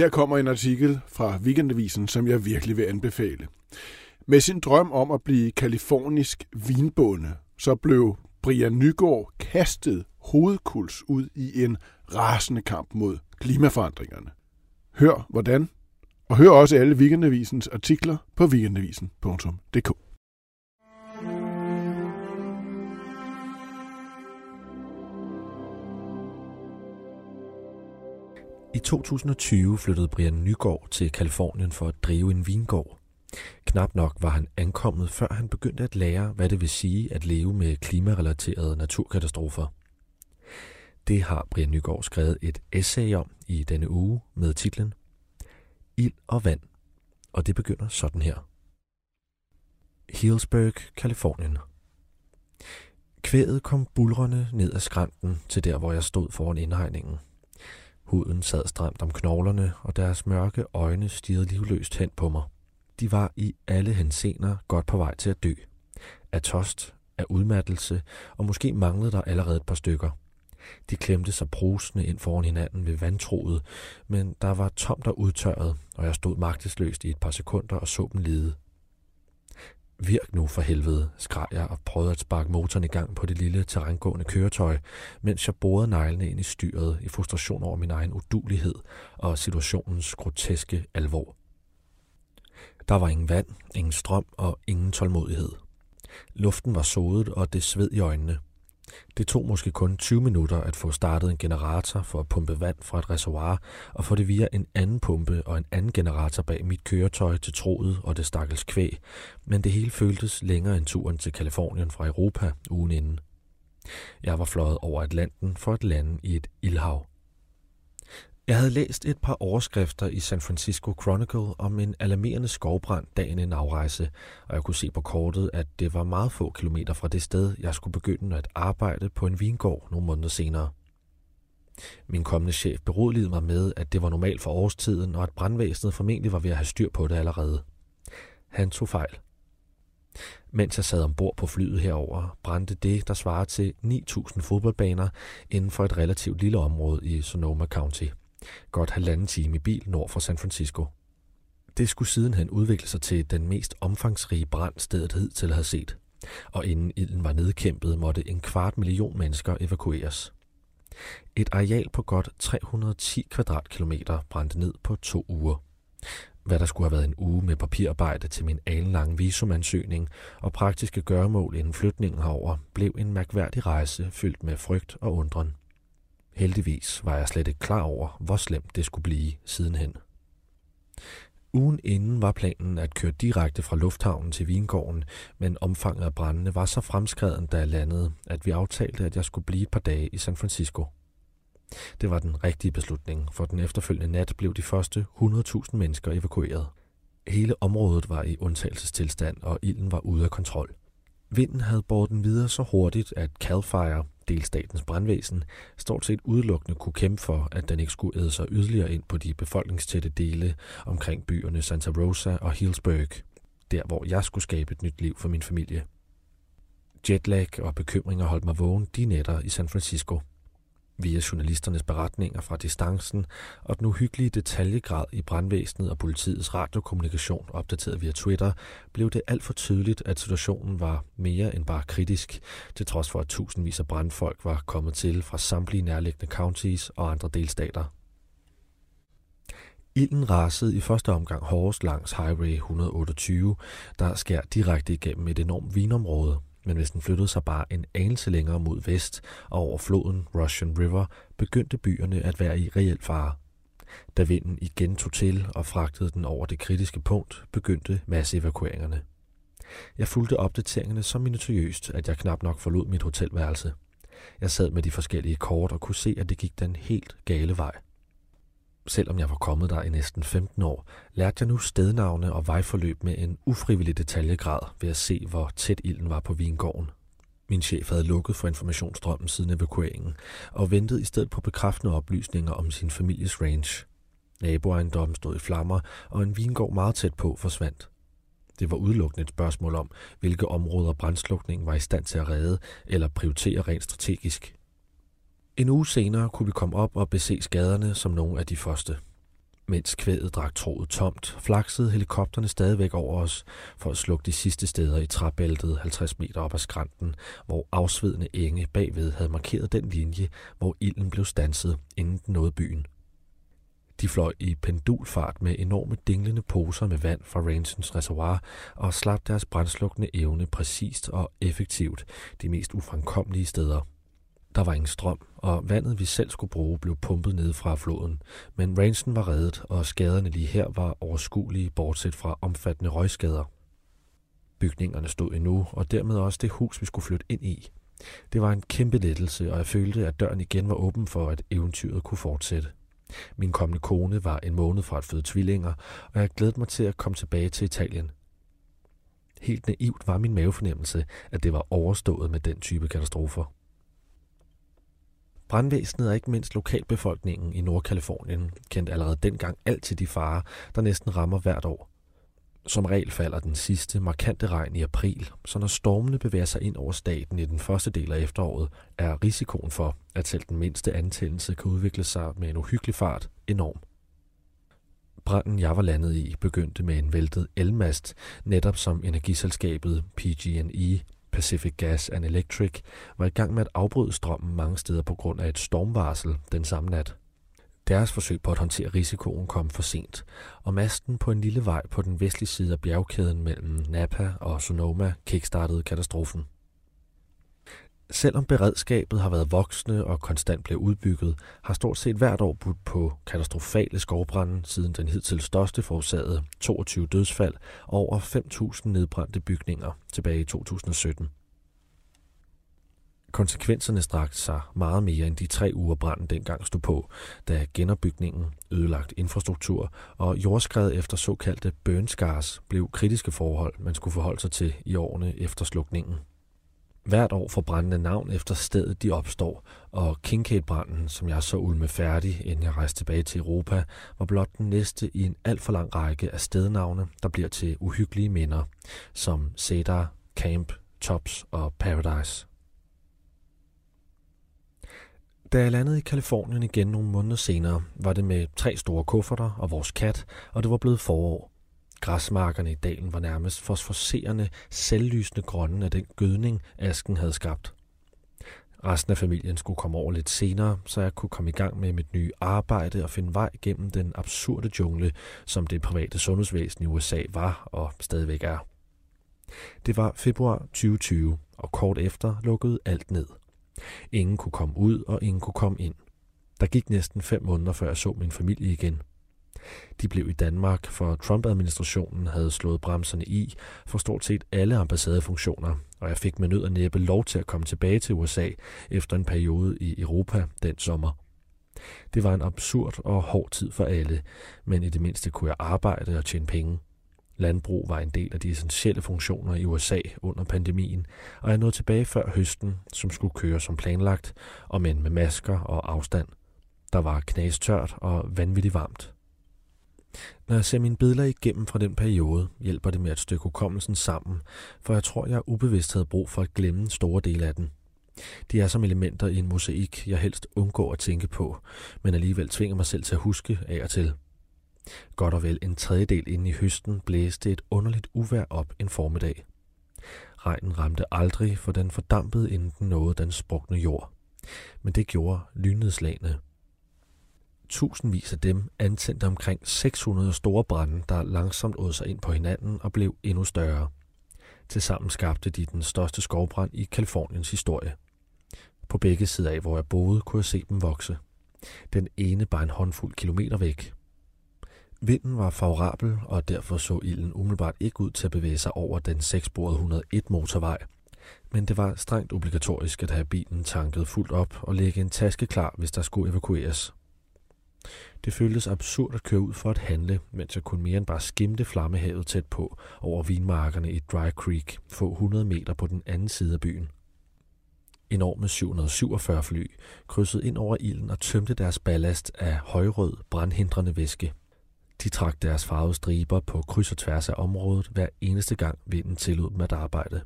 Her kommer en artikel fra Weekendavisen, som jeg virkelig vil anbefale. Med sin drøm om at blive kalifornisk vinbonde, så blev Brian Nygaard kastet hovedkuls ud i en rasende kamp mod klimaforandringerne. Hør hvordan, og hør også alle Weekendavisens artikler på weekendavisen.dk. I 2020 flyttede Brian Nygaard til Kalifornien for at drive en vingård. Knap nok var han ankommet, før han begyndte at lære, hvad det vil sige at leve med klimarelaterede naturkatastrofer. Det har Brian Nygaard skrevet et essay om i denne uge med titlen Ild og vand, og det begynder sådan her. Hillsburg, Kalifornien. Kvædet kom bulrende ned ad skrænten til der, hvor jeg stod foran indhegningen – Huden sad stramt om knoglerne, og deres mørke øjne stirrede livløst hen på mig. De var i alle hensener godt på vej til at dø. Af tost, af udmattelse, og måske manglede der allerede et par stykker. De klemte sig brusende ind foran hinanden ved vandtroet, men der var tomt og udtørret, og jeg stod magtesløst i et par sekunder og så dem lide. Virk nu for helvede, skreg jeg og prøvede at sparke motoren i gang på det lille terrængående køretøj, mens jeg borede neglene ind i styret i frustration over min egen udulighed og situationens groteske alvor. Der var ingen vand, ingen strøm og ingen tålmodighed. Luften var sodet, og det sved i øjnene – det tog måske kun 20 minutter at få startet en generator for at pumpe vand fra et reservoir, og få det via en anden pumpe og en anden generator bag mit køretøj til troet og det stakkels kvæg, men det hele føltes længere end turen til Kalifornien fra Europa ugen inden. Jeg var fløjet over Atlanten for at lande i et ildhav. Jeg havde læst et par overskrifter i San Francisco Chronicle om en alarmerende skovbrand dagen en afrejse, og jeg kunne se på kortet, at det var meget få kilometer fra det sted, jeg skulle begynde at arbejde på en vingård nogle måneder senere. Min kommende chef beroligede mig med, at det var normalt for årstiden, og at brandvæsenet formentlig var ved at have styr på det allerede. Han tog fejl. Mens jeg sad ombord på flyet herover, brændte det, der svarer til 9.000 fodboldbaner inden for et relativt lille område i Sonoma County – godt halvanden time i bil nord for San Francisco. Det skulle sidenhen udvikle sig til den mest omfangsrige brand stedet hidtil havde set, og inden ilden var nedkæmpet, måtte en kvart million mennesker evakueres. Et areal på godt 310 kvadratkilometer brændte ned på to uger. Hvad der skulle have været en uge med papirarbejde til min alenlange visumansøgning og praktiske gøremål inden flytningen herover, blev en mærkværdig rejse fyldt med frygt og undren. Heldigvis var jeg slet ikke klar over, hvor slemt det skulle blive sidenhen. Ugen inden var planen at køre direkte fra lufthavnen til Vingården, men omfanget af brændene var så fremskreden, da jeg landede, at vi aftalte, at jeg skulle blive et par dage i San Francisco. Det var den rigtige beslutning, for den efterfølgende nat blev de første 100.000 mennesker evakueret. Hele området var i undtagelsestilstand, og ilden var ude af kontrol. Vinden havde båret den videre så hurtigt, at CAL FIRE, delstatens brandvæsen, stort set udelukkende kunne kæmpe for, at den ikke skulle æde sig yderligere ind på de befolkningstætte dele omkring byerne Santa Rosa og Hillsburg, der hvor jeg skulle skabe et nyt liv for min familie. Jetlag og bekymringer holdt mig vågen de nætter i San Francisco – Via journalisternes beretninger fra distancen og den uhyggelige detaljegrad i brandvæsenet og politiets radiokommunikation opdateret via Twitter, blev det alt for tydeligt, at situationen var mere end bare kritisk, til trods for at tusindvis af brandfolk var kommet til fra samtlige nærliggende counties og andre delstater. Ilden rasede i første omgang hårdest langs Highway 128, der skær direkte igennem et enormt vinområde – men hvis den flyttede sig bare en anelse længere mod vest og over floden Russian River, begyndte byerne at være i reel fare. Da vinden igen tog til og fragtede den over det kritiske punkt, begyndte masseevakueringerne. Jeg fulgte opdateringerne så minutiøst, at jeg knap nok forlod mit hotelværelse. Jeg sad med de forskellige kort og kunne se, at det gik den helt gale vej – Selvom jeg var kommet der i næsten 15 år, lærte jeg nu stednavne og vejforløb med en ufrivillig detaljegrad ved at se, hvor tæt ilden var på vingården. Min chef havde lukket for informationsstrømmen siden evakueringen og ventede i stedet på bekræftende oplysninger om sin families range. Naboejendommen stod i flammer, og en vingård meget tæt på forsvandt. Det var udelukkende et spørgsmål om, hvilke områder brændslukningen var i stand til at redde eller prioritere rent strategisk. En uge senere kunne vi komme op og bese skaderne som nogle af de første. Mens kvædet drak troet tomt, flaksede helikopterne stadigvæk over os for at slukke de sidste steder i træbæltet 50 meter op ad skrænten, hvor afsvedende enge bagved havde markeret den linje, hvor ilden blev stanset, inden den nåede byen. De fløj i pendulfart med enorme dinglende poser med vand fra Ransons reservoir og slap deres brændslukkende evne præcist og effektivt de mest ufremkommelige steder. Der var ingen strøm, og vandet vi selv skulle bruge blev pumpet ned fra floden. Men Ransen var reddet, og skaderne lige her var overskuelige, bortset fra omfattende røgskader. Bygningerne stod endnu, og dermed også det hus, vi skulle flytte ind i. Det var en kæmpe lettelse, og jeg følte, at døren igen var åben for, at eventyret kunne fortsætte. Min kommende kone var en måned fra at føde tvillinger, og jeg glædede mig til at komme tilbage til Italien. Helt naivt var min mavefornemmelse, at det var overstået med den type katastrofer. Brandvæsenet og ikke mindst lokalbefolkningen i Nordkalifornien kendte allerede dengang alt til de farer, der næsten rammer hvert år. Som regel falder den sidste markante regn i april, så når stormene bevæger sig ind over staten i den første del af efteråret, er risikoen for, at selv den mindste antændelse kan udvikle sig med en uhyggelig fart enorm. Branden, jeg var landet i, begyndte med en væltet elmast, netop som energiselskabet PG&E Pacific Gas and Electric var i gang med at afbryde strømmen mange steder på grund af et stormvarsel den samme nat. Deres forsøg på at håndtere risikoen kom for sent, og masten på en lille vej på den vestlige side af bjergkæden mellem Napa og Sonoma kickstartede katastrofen. Selvom beredskabet har været voksende og konstant blev udbygget, har stort set hvert år budt på katastrofale skovbrænde siden den hidtil største forårsagede 22 dødsfald og over 5.000 nedbrændte bygninger tilbage i 2017. Konsekvenserne strakte sig meget mere end de tre uger branden dengang stod på, da genopbygningen, ødelagt infrastruktur og jordskred efter såkaldte burn scars blev kritiske forhold, man skulle forholde sig til i årene efter slukningen. Hvert år får brændende navn efter stedet, de opstår, og Kincaid-branden, som jeg så ulme færdig, inden jeg rejste tilbage til Europa, var blot den næste i en alt for lang række af stednavne, der bliver til uhyggelige minder, som Cedar, Camp, Tops og Paradise. Da jeg landede i Kalifornien igen nogle måneder senere, var det med tre store kufferter og vores kat, og det var blevet forår. Græsmarkerne i dalen var nærmest fosforserende, selvlysende grønne af den gødning, asken havde skabt. Resten af familien skulle komme over lidt senere, så jeg kunne komme i gang med mit nye arbejde og finde vej gennem den absurde jungle, som det private sundhedsvæsen i USA var og stadigvæk er. Det var februar 2020, og kort efter lukkede alt ned. Ingen kunne komme ud, og ingen kunne komme ind. Der gik næsten fem måneder, før jeg så min familie igen. De blev i Danmark, for Trump-administrationen havde slået bremserne i for stort set alle ambassadefunktioner, og jeg fik med nød og næppe lov til at komme tilbage til USA efter en periode i Europa den sommer. Det var en absurd og hård tid for alle, men i det mindste kunne jeg arbejde og tjene penge. Landbrug var en del af de essentielle funktioner i USA under pandemien, og jeg nåede tilbage før høsten, som skulle køre som planlagt, og men med masker og afstand. Der var knastørt og vanvittigt varmt. Når jeg ser mine billeder igennem fra den periode, hjælper det med at stykke hukommelsen sammen, for jeg tror, jeg ubevidst havde brug for at glemme store dele af den. De er som elementer i en mosaik, jeg helst undgår at tænke på, men alligevel tvinger mig selv til at huske af og til. Godt og vel en tredjedel inde i høsten blæste et underligt uvær op en formiddag. Regnen ramte aldrig, for den fordampede inden den nåede den sprukne jord. Men det gjorde lynnedslagene tusindvis af dem antændte omkring 600 store brænde, der langsomt åd sig ind på hinanden og blev endnu større. Tilsammen skabte de den største skovbrand i Kaliforniens historie. På begge sider af, hvor jeg boede, kunne jeg se dem vokse. Den ene bare en håndfuld kilometer væk. Vinden var favorabel, og derfor så ilden umiddelbart ikke ud til at bevæge sig over den 6-borede 101 motorvej. Men det var strengt obligatorisk at have bilen tanket fuldt op og lægge en taske klar, hvis der skulle evakueres. Det føltes absurd at køre ud for at handle, mens jeg kun mere end bare skimte flammehavet tæt på over vinmarkerne i Dry Creek, få 100 meter på den anden side af byen. Enorme 747 fly krydsede ind over ilden og tømte deres ballast af højrød, brandhindrende væske. De trak deres farvede striber på kryds og tværs af området hver eneste gang vinden tillod dem at arbejde.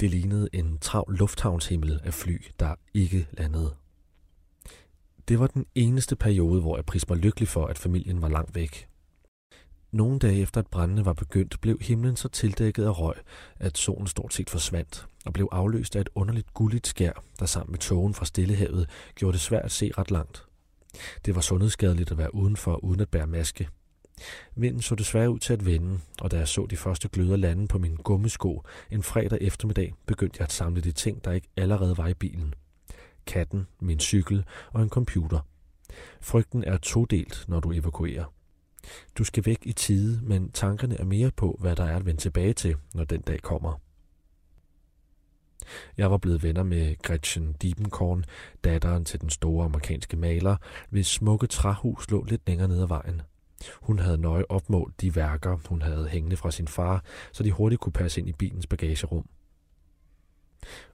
Det lignede en travl lufthavnshimmel af fly, der ikke landede. Det var den eneste periode, hvor jeg priste mig lykkelig for, at familien var langt væk. Nogle dage efter at brændende var begyndt, blev himlen så tildækket af røg, at solen stort set forsvandt og blev afløst af et underligt gulligt skær, der sammen med tågen fra Stillehavet gjorde det svært at se ret langt. Det var sundhedsskadeligt at være udenfor uden at bære maske. Vinden så desværre ud til at vende, og da jeg så de første gløder lande på min gummisko en fredag eftermiddag, begyndte jeg at samle de ting, der ikke allerede var i bilen. Katten, min cykel og en computer. Frygten er todelt, når du evakuerer. Du skal væk i tide, men tankerne er mere på, hvad der er at vende tilbage til, når den dag kommer. Jeg var blevet venner med Gretchen Diebenkorn, datteren til den store amerikanske maler, hvis smukke træhus lå lidt længere ned ad vejen. Hun havde nøje opmålt de værker, hun havde hængende fra sin far, så de hurtigt kunne passe ind i bilens bagagerum.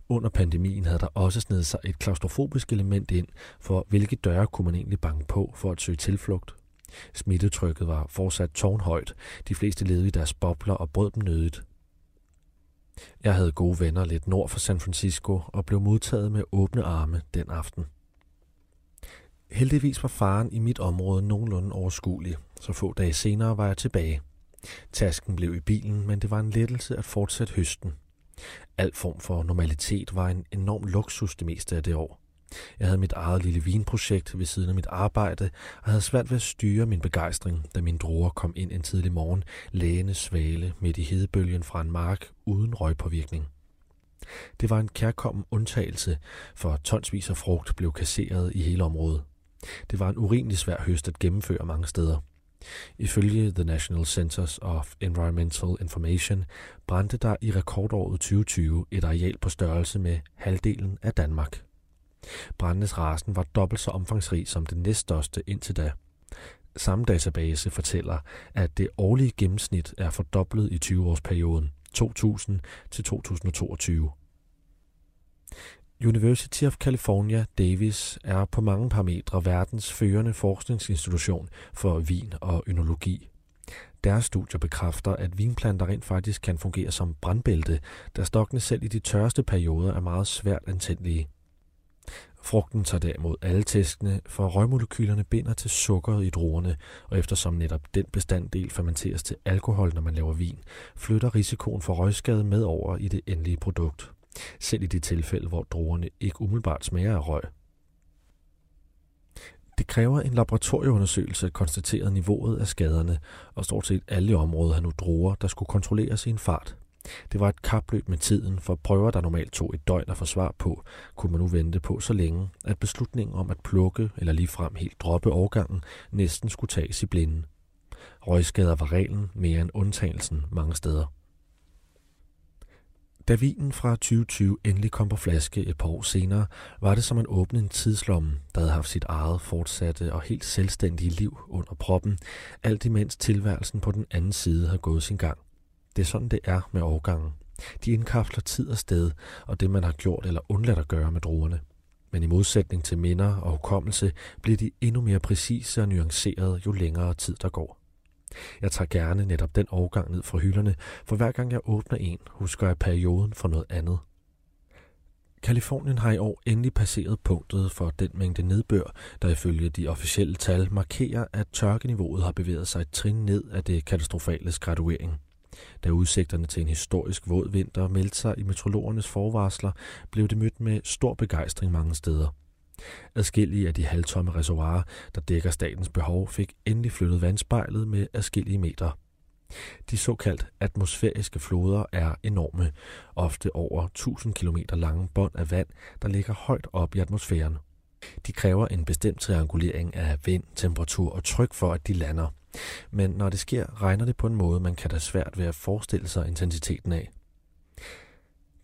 Under pandemien havde der også snedet sig et klaustrofobisk element ind, for hvilke døre kunne man egentlig banke på for at søge tilflugt. Smittetrykket var fortsat tårnhøjt. De fleste levede i deres bobler og brød dem nødigt. Jeg havde gode venner lidt nord for San Francisco og blev modtaget med åbne arme den aften. Heldigvis var faren i mit område nogenlunde overskuelig, så få dage senere var jeg tilbage. Tasken blev i bilen, men det var en lettelse at fortsætte høsten. Al form for normalitet var en enorm luksus det meste af det år. Jeg havde mit eget lille vinprojekt ved siden af mit arbejde, og havde svært ved at styre min begejstring, da mine druer kom ind en tidlig morgen, lægende svale midt i hedebølgen fra en mark uden røgpåvirkning. Det var en kærkommen undtagelse, for tonsvis af frugt blev kasseret i hele området. Det var en urimelig svær høst at gennemføre mange steder. Ifølge The National Centers of Environmental Information brændte der i rekordåret 2020 et areal på størrelse med halvdelen af Danmark. Brændenes rasen var dobbelt så omfangsrig som den næststørste indtil da. Samme database fortæller, at det årlige gennemsnit er fordoblet i 20-årsperioden 2000 til 2022. University of California, Davis er på mange parametre verdens førende forskningsinstitution for vin og ønologi. Deres studier bekræfter, at vinplanter rent faktisk kan fungere som brandbælte, da stokkene selv i de tørreste perioder er meget svært antændelige. Frugten tager derimod alle tæskene, for røgmolekylerne binder til sukkeret i druerne, og eftersom netop den bestanddel fermenteres til alkohol, når man laver vin, flytter risikoen for røgskade med over i det endelige produkt. Selv i de tilfælde, hvor druerne ikke umiddelbart smager af røg. Det kræver en laboratorieundersøgelse at konstatere niveauet af skaderne, og stort set alle områder har nu druer, der skulle kontrolleres i en fart. Det var et kapløb med tiden, for prøver, der normalt tog et døgn at få svar på, kunne man nu vente på så længe, at beslutningen om at plukke eller ligefrem helt droppe overgangen næsten skulle tages i blinden. Røgskader var reglen mere end undtagelsen mange steder. Da vinen fra 2020 endelig kom på flaske et par år senere, var det som at åbne en tidslomme, der havde haft sit eget fortsatte og helt selvstændige liv under proppen, alt imens tilværelsen på den anden side har gået sin gang. Det er sådan, det er med årgangen. De indkapsler tid og sted, og det man har gjort eller undladt at gøre med druerne. Men i modsætning til minder og hukommelse, bliver de endnu mere præcise og nuancerede, jo længere tid der går. Jeg tager gerne netop den overgang ned fra hylderne, for hver gang jeg åbner en, husker jeg perioden for noget andet. Kalifornien har i år endelig passeret punktet for den mængde nedbør, der ifølge de officielle tal markerer, at tørkeniveauet har bevæget sig et trin ned af det katastrofale graduering. Da udsigterne til en historisk våd vinter meldte sig i meteorologernes forvarsler, blev det mødt med stor begejstring mange steder. Adskillige af de halvtomme reservoirer, der dækker statens behov, fik endelig flyttet vandspejlet med adskillige meter. De såkaldt atmosfæriske floder er enorme, ofte over 1000 km lange bånd af vand, der ligger højt op i atmosfæren. De kræver en bestemt triangulering af vind, temperatur og tryk for, at de lander – men når det sker, regner det på en måde, man kan da svært ved at forestille sig intensiteten af.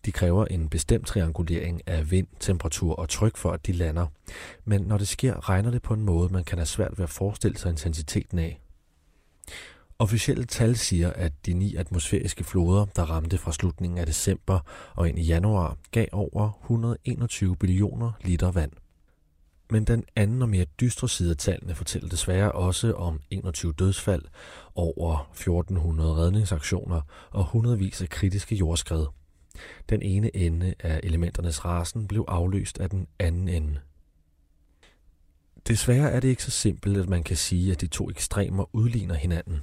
De kræver en bestemt triangulering af vind, temperatur og tryk for, at de lander. Men når det sker, regner det på en måde, man kan have svært ved at forestille sig intensiteten af. Officielle tal siger, at de ni atmosfæriske floder, der ramte fra slutningen af december og ind i januar, gav over 121 billioner liter vand. Men den anden og mere dystre side af tallene fortæller desværre også om 21 dødsfald, over 1400 redningsaktioner og hundredvis af kritiske jordskred. Den ene ende af elementernes rasen blev afløst af den anden ende. Desværre er det ikke så simpelt, at man kan sige, at de to ekstremer udligner hinanden.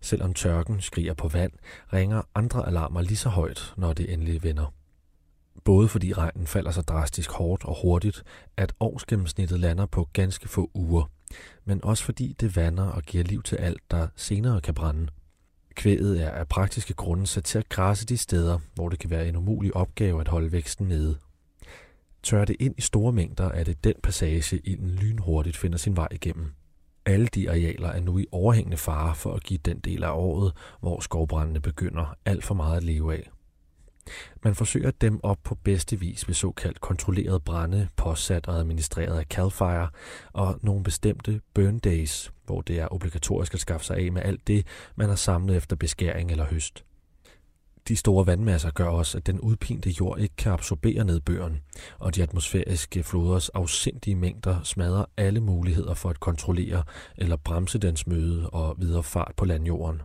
Selvom tørken skriger på vand, ringer andre alarmer lige så højt, når det endelig vender. Både fordi regnen falder så drastisk hårdt og hurtigt, at årsgennemsnittet lander på ganske få uger, men også fordi det vander og giver liv til alt, der senere kan brænde. Kvæget er af praktiske grunde sat til at græsse de steder, hvor det kan være en umulig opgave at holde væksten nede. Tør det ind i store mængder, er det den passage, ilden lynhurtigt finder sin vej igennem. Alle de arealer er nu i overhængende fare for at give den del af året, hvor skovbrændene begynder alt for meget at leve af. Man forsøger dem op på bedste vis ved såkaldt kontrolleret brænde, påsat og administreret af CalFire, og nogle bestemte burn days, hvor det er obligatorisk at skaffe sig af med alt det, man har samlet efter beskæring eller høst. De store vandmasser gør også, at den udpinte jord ikke kan absorbere nedbøren, og de atmosfæriske floders afsindige mængder smadrer alle muligheder for at kontrollere eller bremse dens møde og videre fart på landjorden.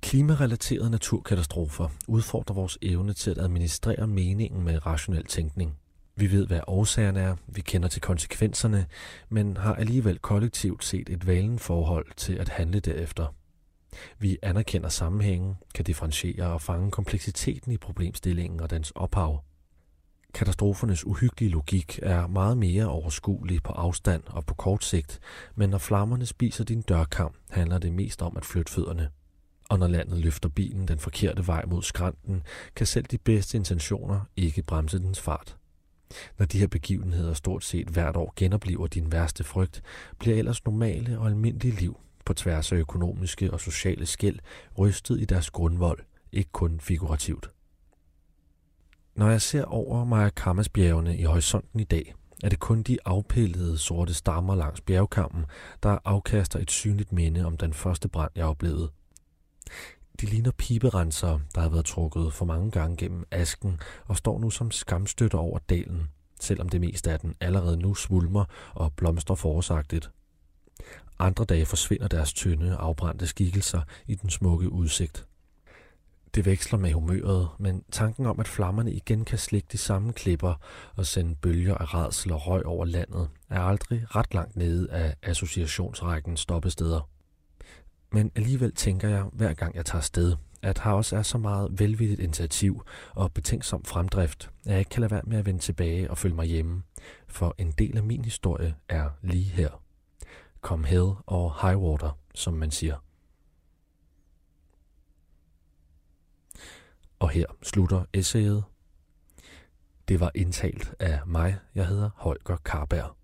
Klimarelaterede naturkatastrofer udfordrer vores evne til at administrere meningen med rationel tænkning. Vi ved, hvad årsagerne er, vi kender til konsekvenserne, men har alligevel kollektivt set et valen forhold til at handle derefter. Vi anerkender sammenhængen, kan differentiere og fange kompleksiteten i problemstillingen og dens ophav. Katastrofernes uhyggelige logik er meget mere overskuelig på afstand og på kort sigt, men når flammerne spiser din dørkam, handler det mest om at flytte fødderne. Og når landet løfter bilen den forkerte vej mod skrænten, kan selv de bedste intentioner ikke bremse dens fart. Når de her begivenheder stort set hvert år genoplever din værste frygt, bliver ellers normale og almindelige liv på tværs af økonomiske og sociale skæld rystet i deres grundvold, ikke kun figurativt. Når jeg ser over Mayacamas-bjergene i horisonten i dag, er det kun de afpillede sorte stammer langs bjergkampen, der afkaster et synligt minde om den første brand, jeg oplevede. De ligner piberenser, der har været trukket for mange gange gennem asken og står nu som skamstøtter over dalen, selvom det meste af den allerede nu svulmer og blomstrer forårsagtigt. Andre dage forsvinder deres tynde, afbrændte skikkelser i den smukke udsigt. Det veksler med humøret, men tanken om, at flammerne igen kan slikke de samme klipper og sende bølger af redsel og røg over landet, er aldrig ret langt nede af associationsrækken stoppesteder. Men alligevel tænker jeg, hver gang jeg tager sted, at her også er så meget velvilligt initiativ og betænksom fremdrift, at jeg ikke kan lade være med at vende tilbage og følge mig hjemme, for en del af min historie er lige her. Come hell or high water, som man siger. Og her slutter essayet. Det var indtalt af mig. Jeg hedder Holger Karberg.